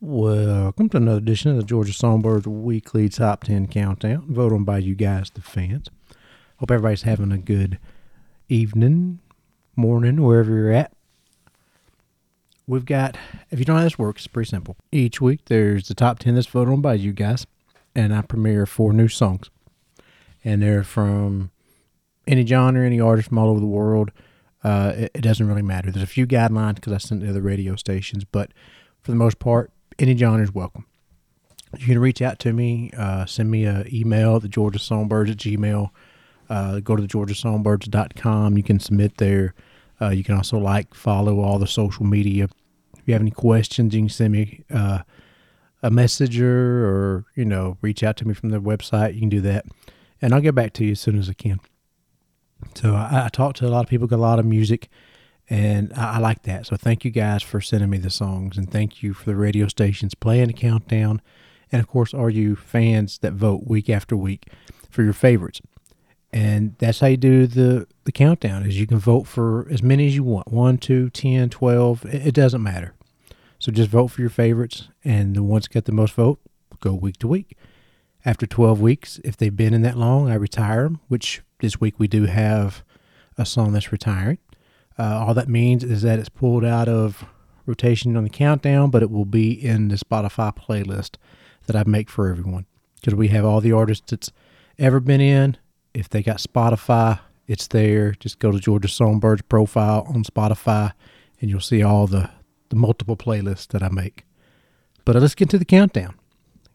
Welcome to another edition of the Georgia Songbirds Weekly Top 10 Countdown, voted on by you guys, the fans. Hope everybody's having a good evening, morning, wherever you're at. We've got, if you don't know how this works, it's pretty simple. Each week there's the top 10 that's voted on by you guys, and I premiere four new songs. And they're from any genre, any artist from all over the world. Uh, it, it doesn't really matter. There's a few guidelines because I sent it to the radio stations, but for the most part, any genre is welcome. You can reach out to me, uh, send me an email the Georgia Songbirds at Gmail. Uh, go to the georgiasongbirds.com. You can submit there. Uh, you can also like, follow all the social media. If you have any questions, you can send me uh, a messenger or, you know, reach out to me from the website. You can do that. And I'll get back to you as soon as I can. So I, I talked to a lot of people, got a lot of music, and I, I like that. So thank you guys for sending me the songs, and thank you for the radio stations playing the countdown, and of course, all you fans that vote week after week for your favorites. And that's how you do the, the countdown is you can vote for as many as you want. 1, 2, 10, 12. It, it doesn't matter. So just vote for your favorites and the ones that get the most vote go week to week. After 12 weeks, if they've been in that long, I retire them, which this week we do have a song that's retiring. Uh, all that means is that it's pulled out of rotation on the countdown, but it will be in the Spotify playlist that I make for everyone. Because we have all the artists that's ever been in. If they got Spotify, it's there. Just go to Georgia Songbirds profile on Spotify and you'll see all the, the multiple playlists that I make. But let's get to the countdown.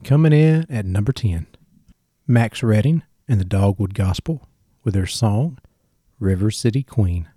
Coming in at number 10, Max Redding and the Dogwood Gospel with their song, River City Queen.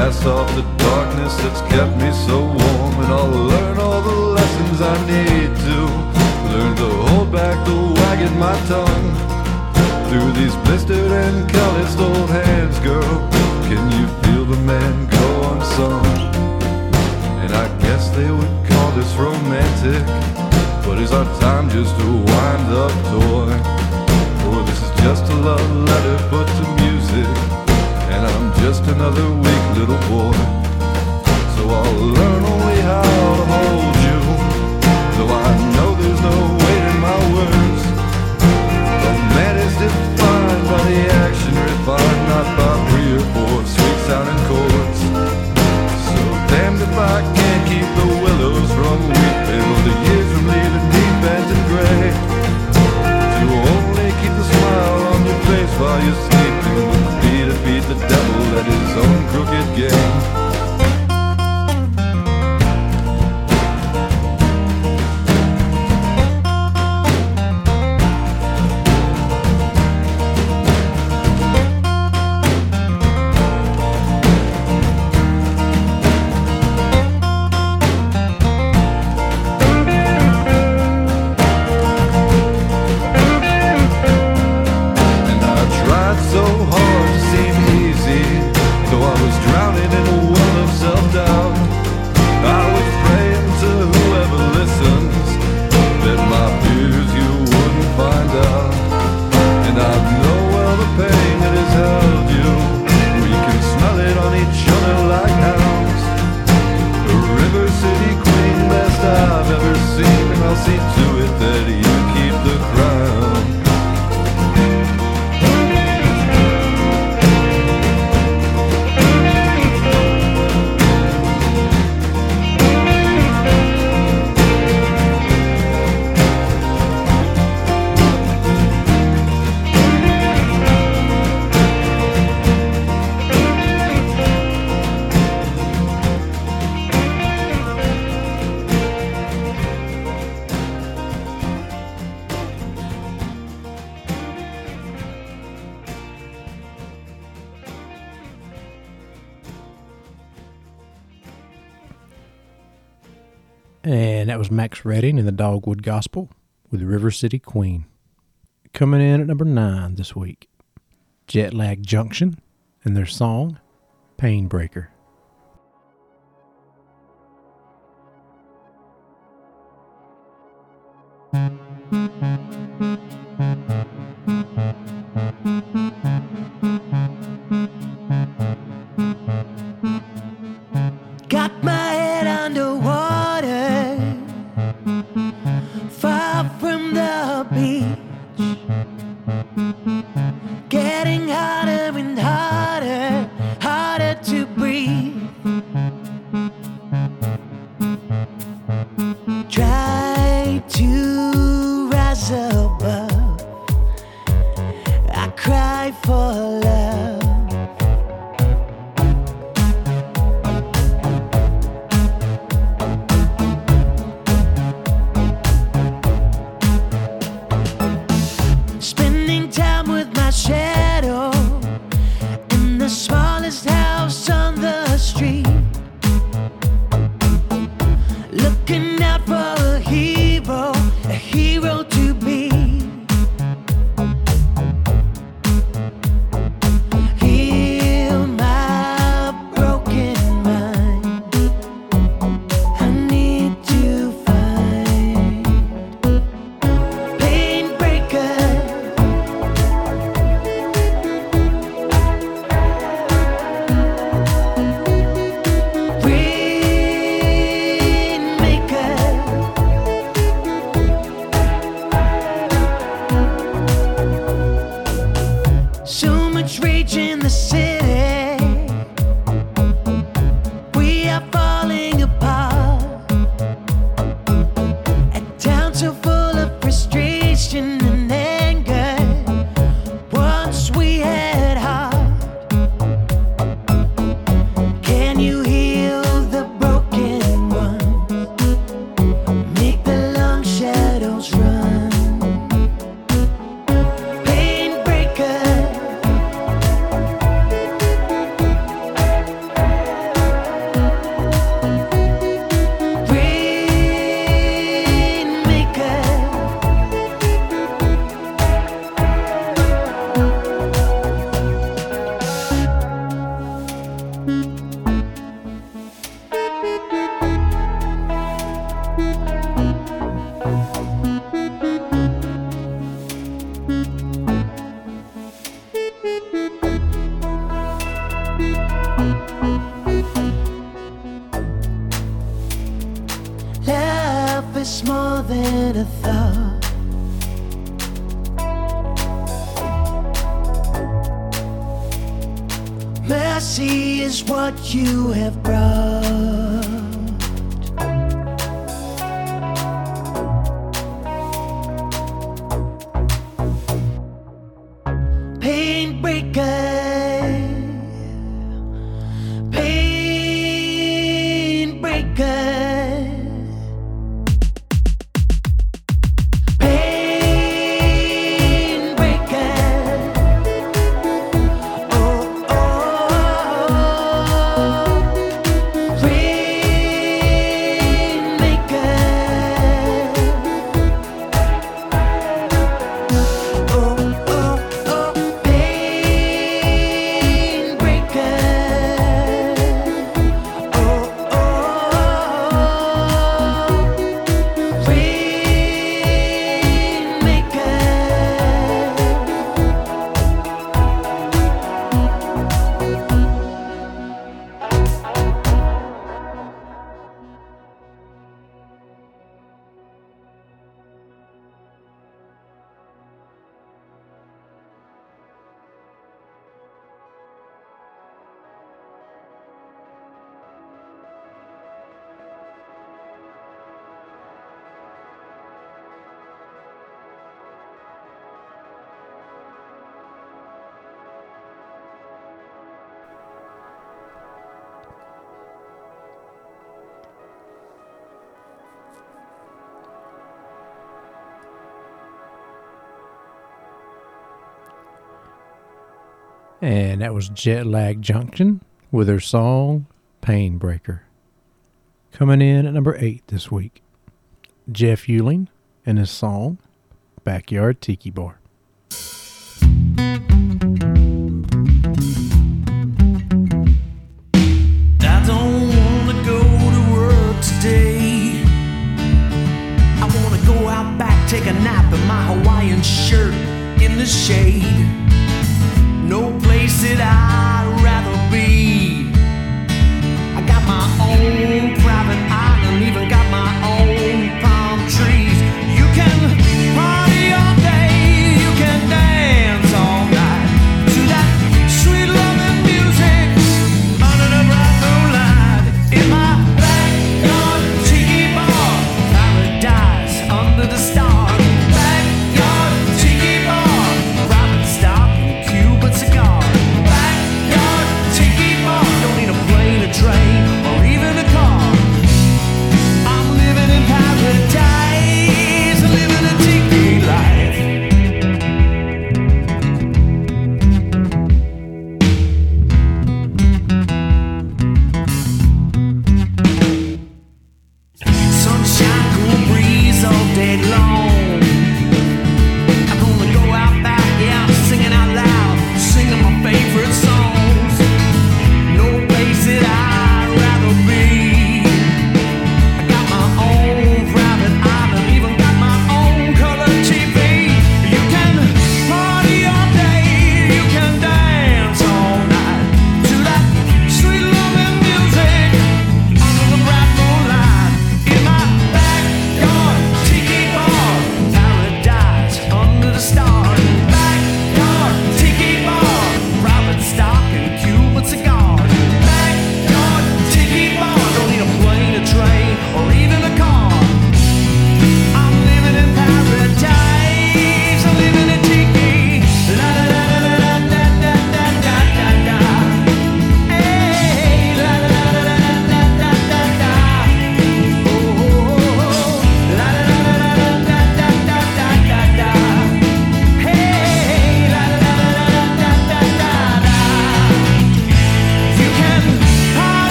Cast off the darkness that's kept me so warm. And I'll learn all the lessons I need to learn to hold back the wag in my tongue. Through these blistered and calloused old hands, girl, can you feel the man go unsung? And I guess they would call this romantic. But is our time just a wind up toy? Or this is just a love letter put to music? And I'm just another weak little boy. So I'll learn only how to hold you, though I know there's no weight in my words. The man is defined by the action refined, not by three or four sweet sounding chords. So damned if I can't keep the willows from weeping, or the years from leaving deep bent and gray. To only keep the smile on your face while you the devil at his own crooked game. Max Redding and the Dogwood Gospel with River City Queen. Coming in at number nine this week, Jetlag Junction and their song, Pain Breaker. out is what you have brought. And that was Jet Lag Junction with her song Pain Breaker. Coming in at number eight this week, Jeff Euling and his song Backyard Tiki Bar. take a nap in my Hawaiian shirt in the shade it out.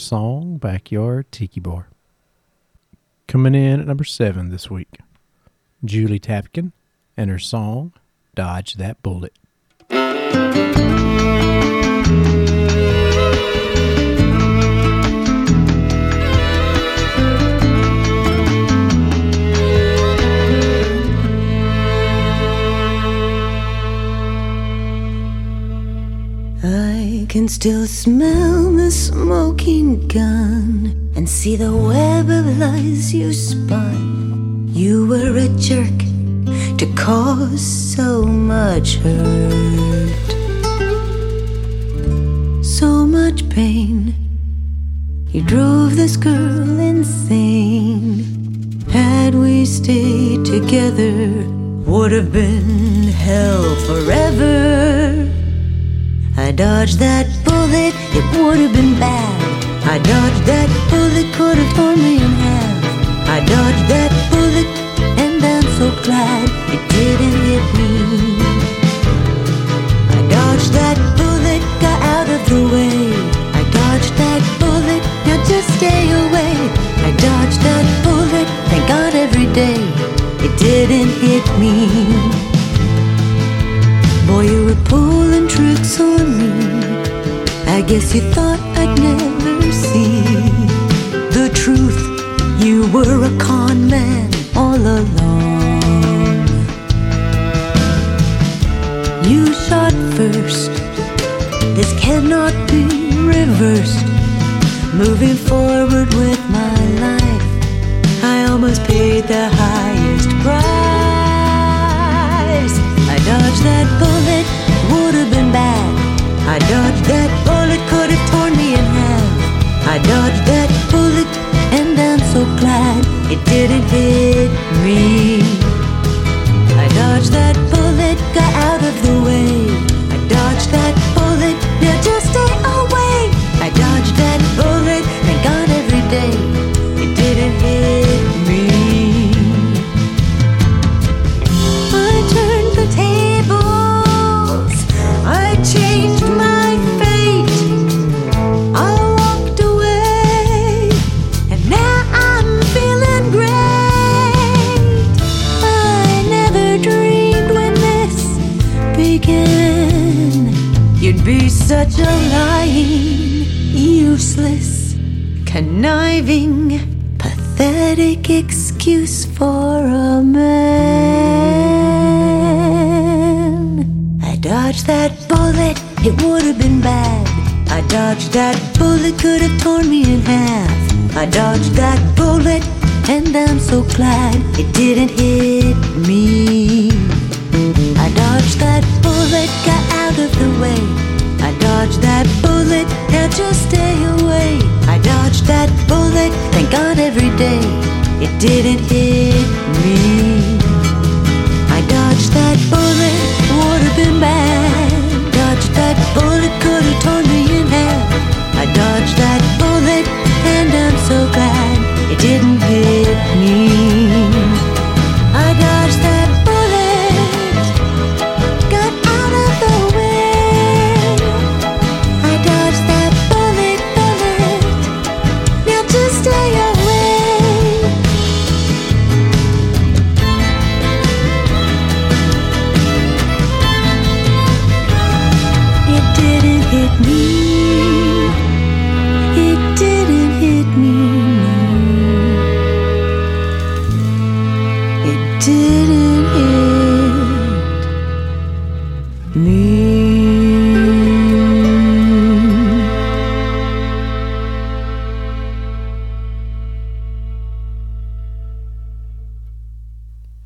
Song Backyard Tiki Bar. Coming in at number seven this week, Julie Tapkin and her song Dodge That Bullet. I can still smell the smoking gun and see the web of lies you spun. You were a jerk to cause so much hurt, so much pain. You drove this girl insane. Had we stayed together, would have been hell forever. I dodged that bullet, it would have been bad. I dodged that bullet, could have torn me in half. I dodged that bullet, and I'm so glad it didn't hit me. I dodged that bullet, got out of the way. I dodged that bullet, now just stay away. I dodged that bullet, thank God every day it didn't hit me. You were pulling tricks on me. I guess you thought I'd never see the truth. You were a con man all along. You shot first. This cannot be reversed. Moving forward with my life, I almost paid the highest price. I dodged that bullet, would have been bad. I dodged that bullet, could have torn me in half. I dodged that bullet, and I'm so glad it didn't hit me. I dodged that bullet, got out of the conniving, pathetic excuse for a man. I dodged that bullet, it would have been bad. I dodged that bullet, could have torn me in half. I dodged that bullet, and I'm so glad it didn't hit me. I dodged that bullet, got out of the way. I dodged that bullet, now just that bullet, thank God every day it didn't hit me. I dodged that bullet, would have been bad. Dodged that bullet, could have torn me in half. I dodged that bullet, and I'm so glad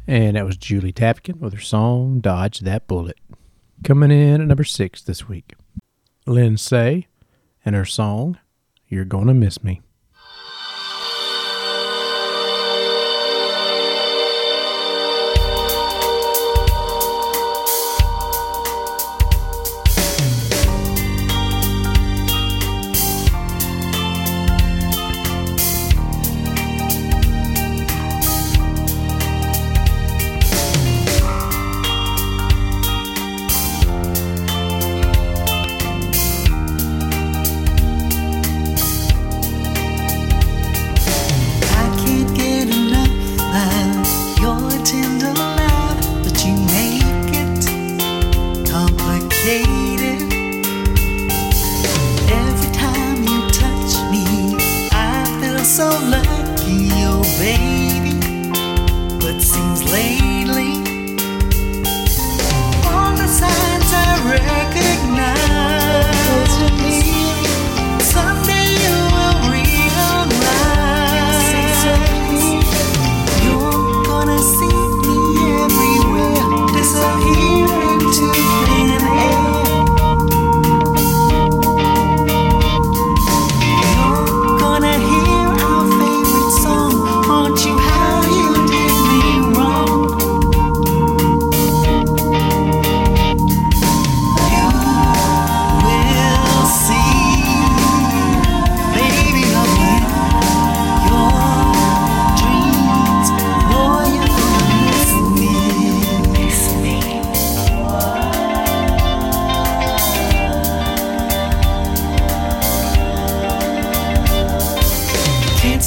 And that was Julie Tapkin with her song Dodge That Bullet. Coming in at number six this week. Lynn Say and her song You're Gonna Miss Me.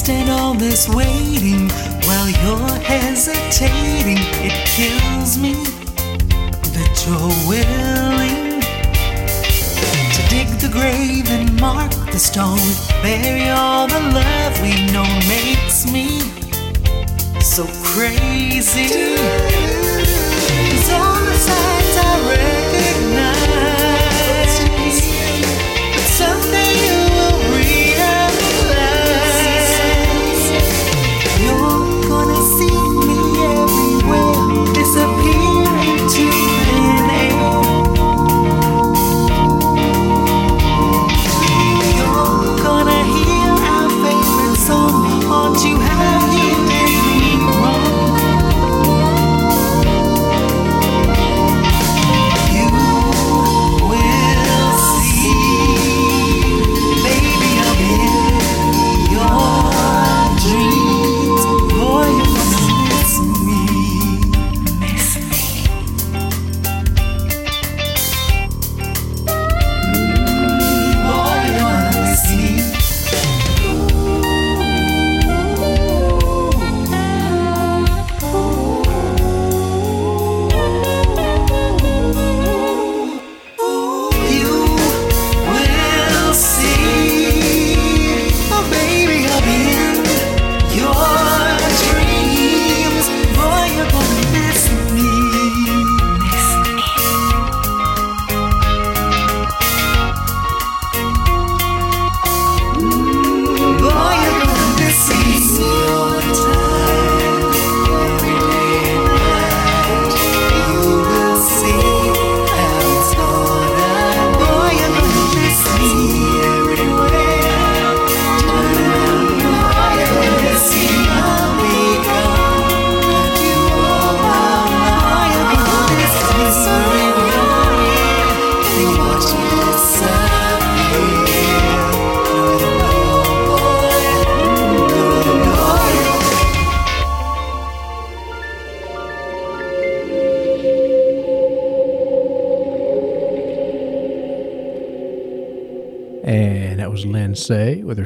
And all this waiting while you're hesitating. It kills me that you're willing to dig the grave and mark the stone. Bury all the love we know makes me so crazy. Cause all the signs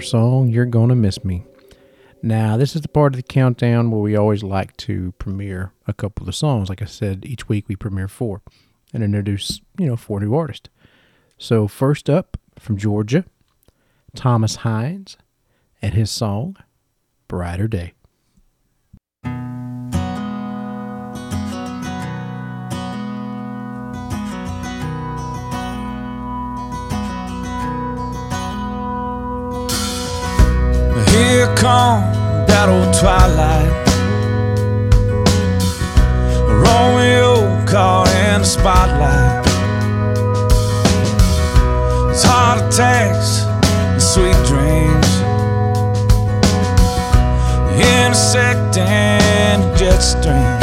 song, You're Gonna Miss Me. Now, this is the part of the countdown where we always like to premiere a couple of the songs. Like I said, each week we premiere four and introduce, you know, four new artists. So, first up from Georgia, Thomas Hines and his song, Brighter Day. calm, that old twilight. Romeo caught in the spotlight. His heart attacks and sweet dreams. Intersecting jet stream.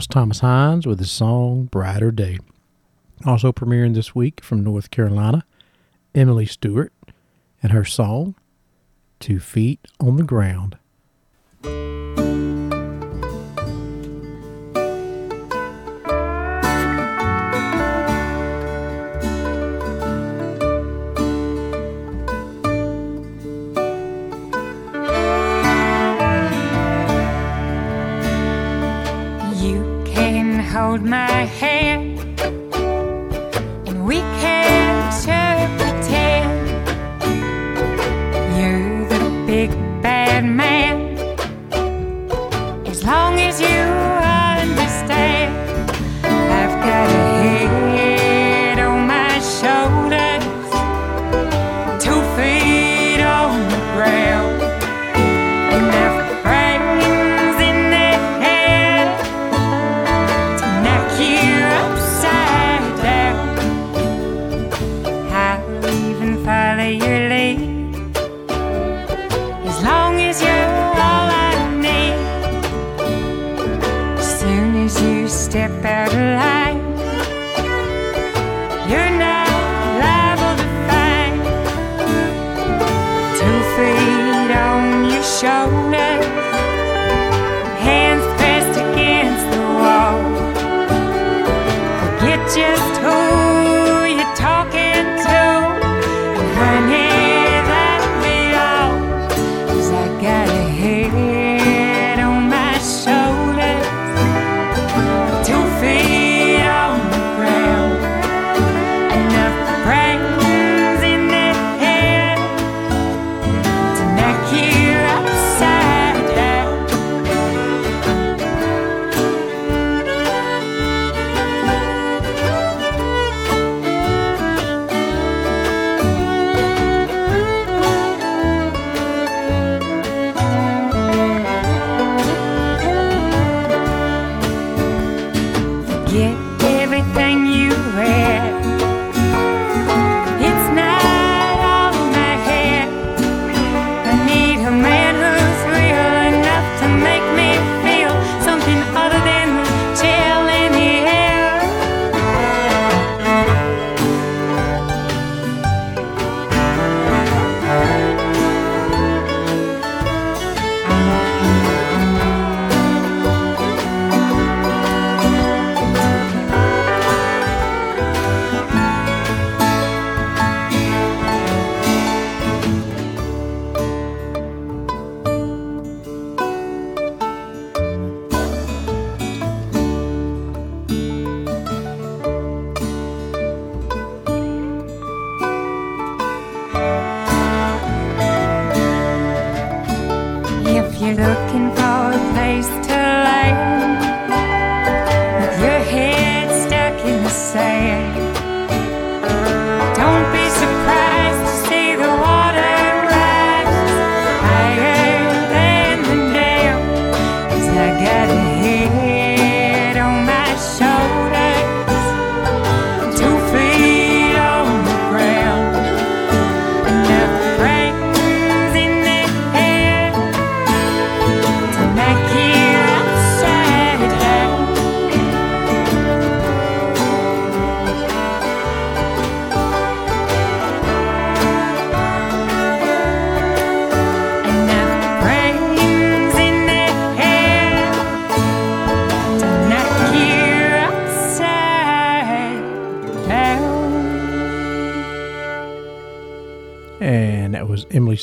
was Thomas Hines with his song Brighter Day. Also premiering this week from North Carolina, Emily Stewart and her song Two Feet on the Ground. hold my hand and we can turn.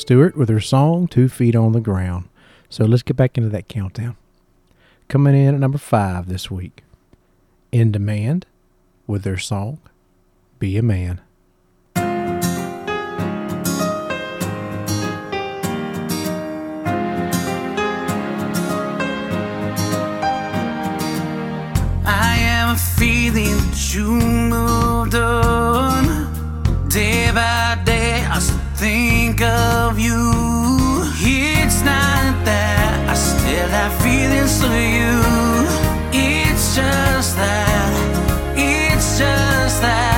Stewart with her song, Two Feet on the Ground. So let's get back into that countdown. Coming in at number five this week, In Demand with their song, Be a Man. feeling that you moved on. Day by day, I still think think of you. It's not that I still have feelings for you. It's just that, it's just that.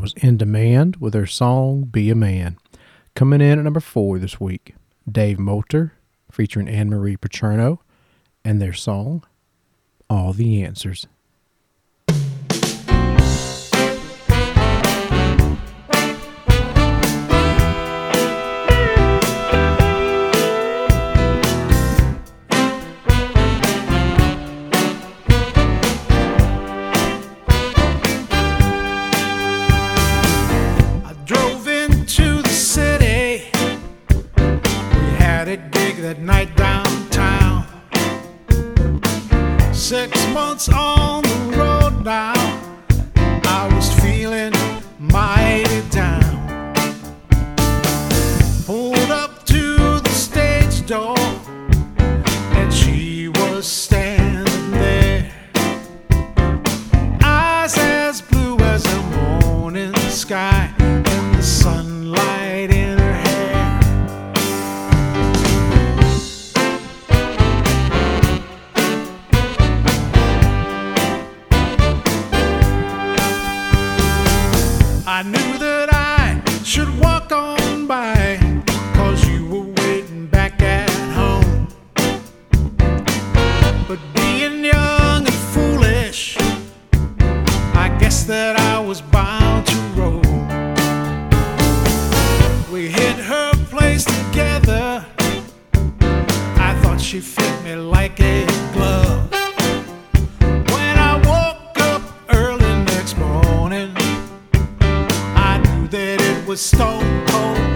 That was In Demand with their song Be a Man. Coming in at number four this week, Dave Moulter featuring Anne Marie Paterno and their song All the Answers. six months on. she fit me like a glove. When I woke up early next morning, I knew that it was stone cold.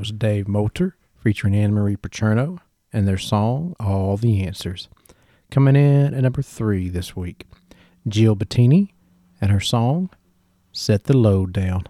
Was Dave Moulter featuring Anne Marie Paterno and their song All the Answers. Coming in at number three this week, Jill Bettini and her song Set the Load Down.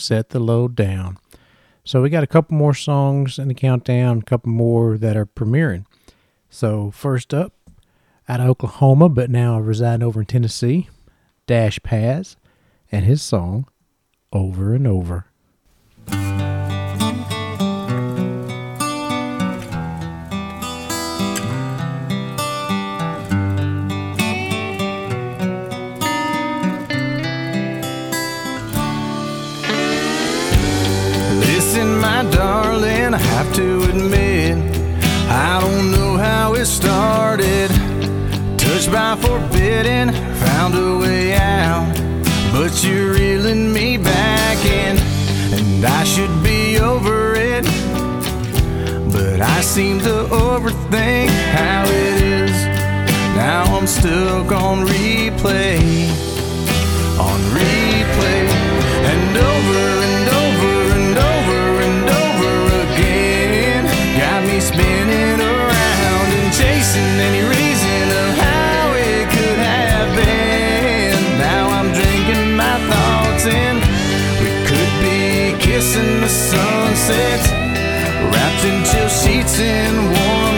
Set the Load Down. So we got a couple more songs in the countdown, a couple more that are premiering. So first up, out of Oklahoma, but now residing over in Tennessee, Dash Paz and his song Over and Over. Have to admit, I don't know how it started. Touched by forbidden, found a way out. But you're reeling me back in, and I should be over it. But I seem to overthink how it is. Now I'm stuck on replay sunset, wrapped in chill sheets and warm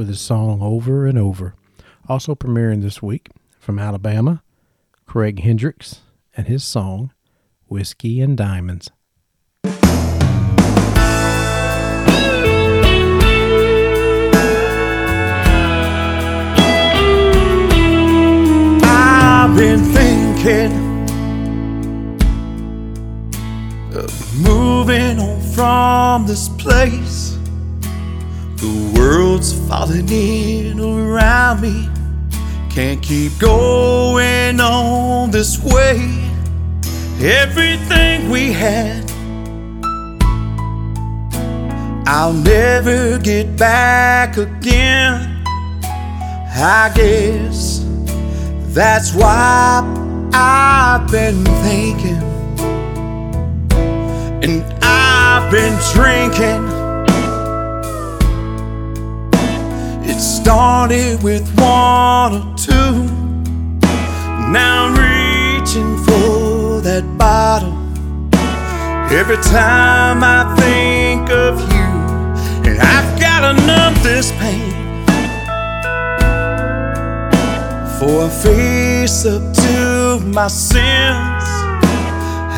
with his song Over and Over. Also premiering this week from Alabama, Craig Hendricks and his song Whiskey and Diamonds. I've been thinking of moving on from this place. The world's falling in around me. Can't keep going on this way. Everything we had, I'll never get back again. I guess that's why I've been thinking, and I've been drinking. Started with one or two. Now I'm reaching for that bottle. Every time I think of you, and I've gotta numb this pain. For I face up to my sins,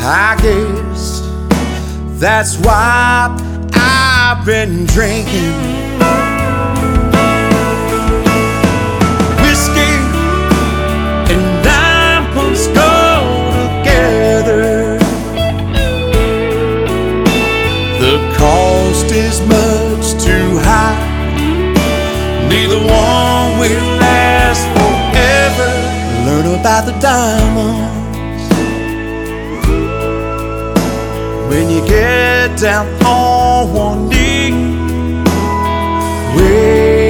I guess that's why I've been drinking is much too high. Neither one will last forever. Learn about the diamonds when you get down on one knee. When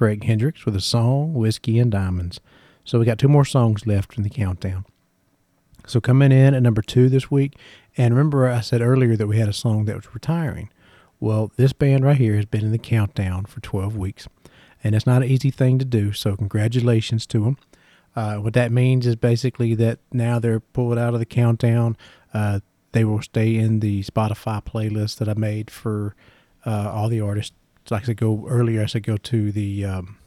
Craig Hendricks with a song, Whiskey and Diamonds. So we got two more songs left in the countdown. So coming in at number two this week, and remember I said earlier that we had a song that was retiring. Well, this band right here has been in the countdown for 12 weeks, and it's not an easy thing to do. So congratulations to them. Uh, what that means is basically that now they're pulled out of the countdown. Uh, they will stay in the Spotify playlist that I made for uh, all the artists. I said, go earlier, I said go to the um,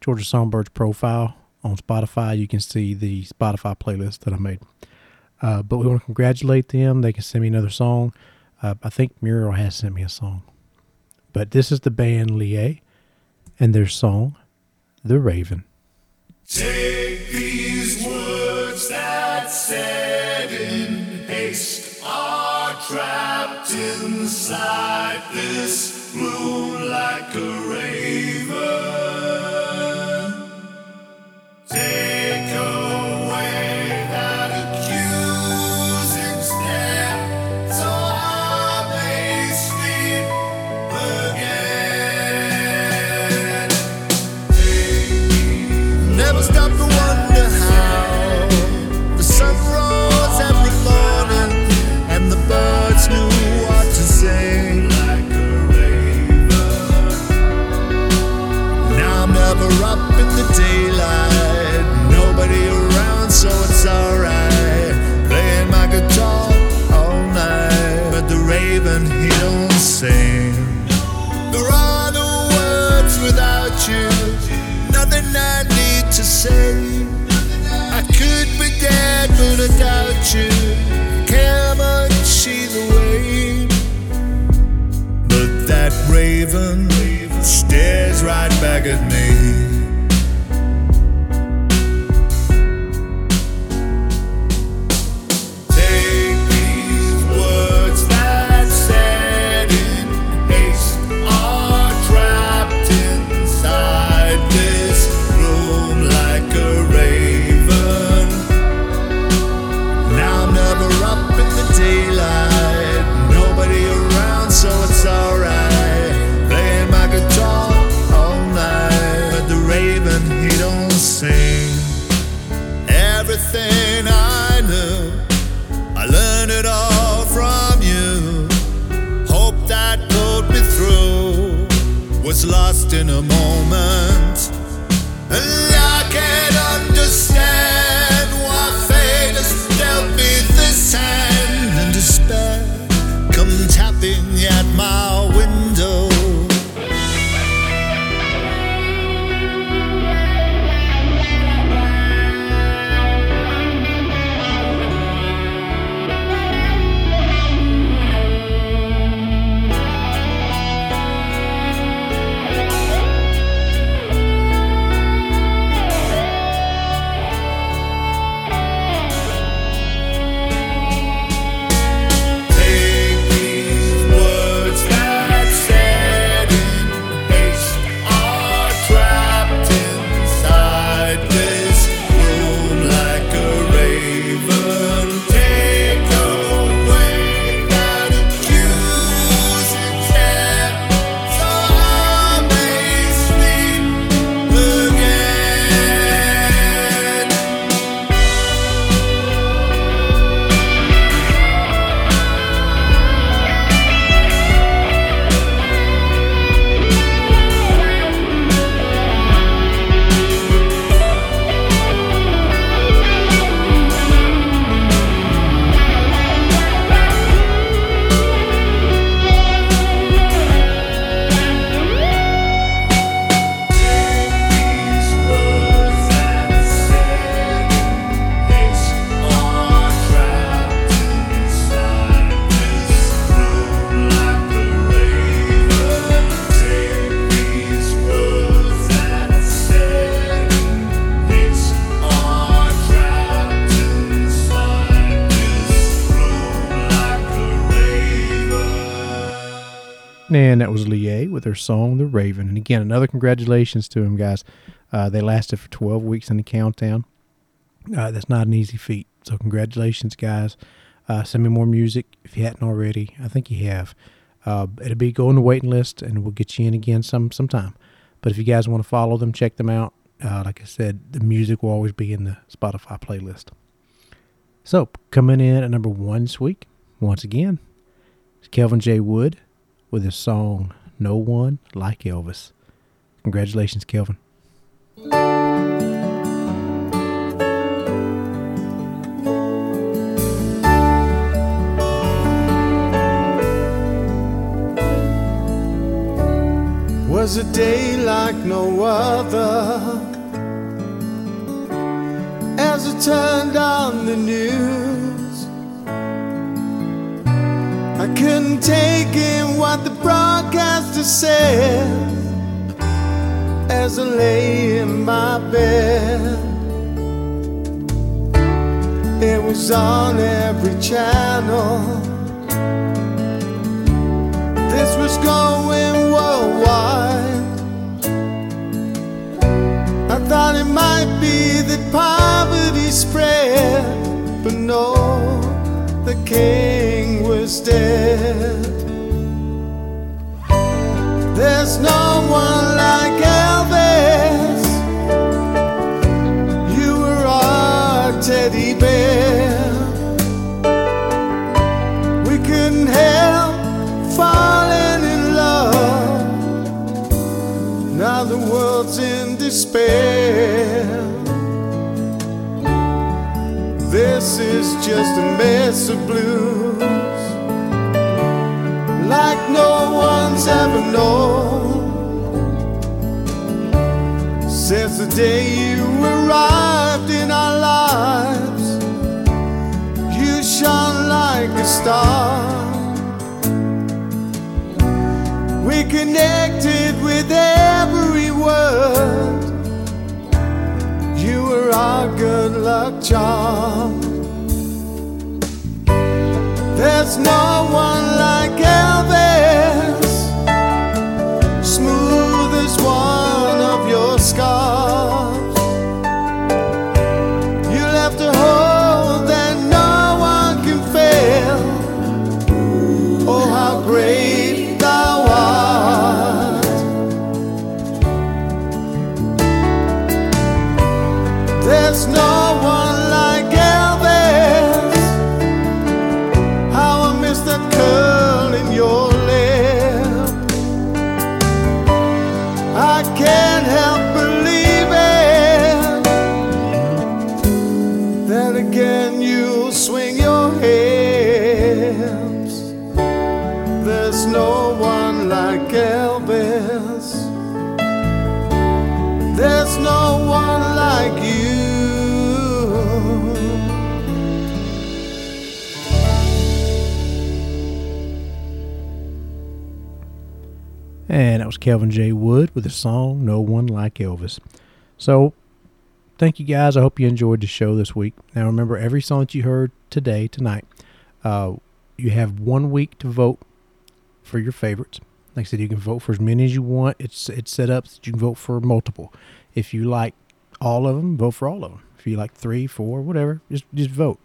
Georgia Songbirds profile on Spotify. You can see the Spotify playlist that I made. Uh, but we want to congratulate them. They can send me another song. Uh, I think Muriel has sent me a song. But this is the band Lie and their song, The Raven. Take these words that said in trapped inside this blue like a raven. Say. I could be dead, but I doubt you. Care much either way. But that raven stares right back at me. Song "The Raven." And again, another congratulations to him, guys. Uh, they lasted for 12 weeks in the countdown. Uh, that's not an easy feat. So congratulations, guys. Uh, send me more music if you hadn't already. I think you have. Uh, it'll be go on the waiting list, and we'll get you in again some sometime. But if you guys want to follow them, check them out. Uh, like I said, the music will always be in the Spotify playlist. So coming in at number one this week, once again, is Kelvin J. Wood with his song "No One Like Elvis." Congratulations, Kelvin. was a day like no other. As I turned on the news, I couldn't take in what the broadcaster said. As I lay in my bed, it was on every channel. This was going worldwide. I thought it might be that poverty spread, but no, the king dead. There's no one like Elvis. You were our teddy bear. We couldn't help falling in love. Now the world's in despair. This is just a mess of blues, one's ever known. Since the day you arrived in our lives, you shone like a star. We connected with every word. You were our good luck charm. There's no one like Elvis, Kelvin J. Wood with the song No One Like Elvis. So, thank you guys. I hope you enjoyed the show this week. Now, remember, every song that you heard today, tonight, uh, you have one week to vote for your favorites. Like I said, you can vote for as many as you want. It's it's set up that you can vote for multiple. If you like all of them, vote for all of them. If you like three, four, whatever, just just vote.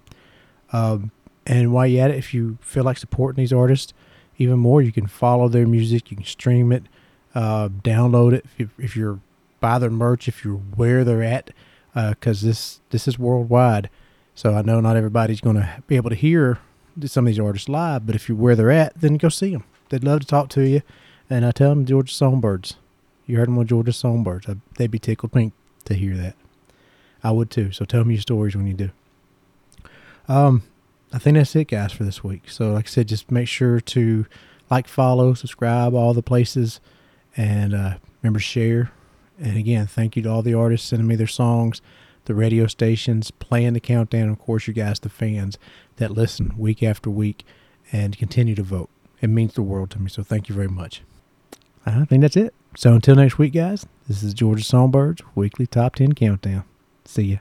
Um, and while you're at it, if you feel like supporting these artists even more, you can follow their music. You can stream it, uh, download it. If, if you're buy their merch, if you're where they're at, because this this is worldwide. So I know not everybody's going to be able to hear some of these artists live, but if you're where they're at, then go see them. They'd love to talk to you, and I tell them Georgia Songbirds. You heard them on Georgia Songbirds. I, they'd be tickled pink to hear that. I would too. So tell me your stories when you do. Um, I think that's it, guys, for this week. So, like I said, just make sure to like, follow, subscribe, all the places, and uh, remember share. And again, thank you to all the artists sending me their songs, the radio stations playing the countdown, and of course, you guys, the fans that listen week after week and continue to vote. It means the world to me. So, thank you very much. I think that's it. So, until next week, guys, this is Georgia Songbirds Weekly Top 10 Countdown. See ya.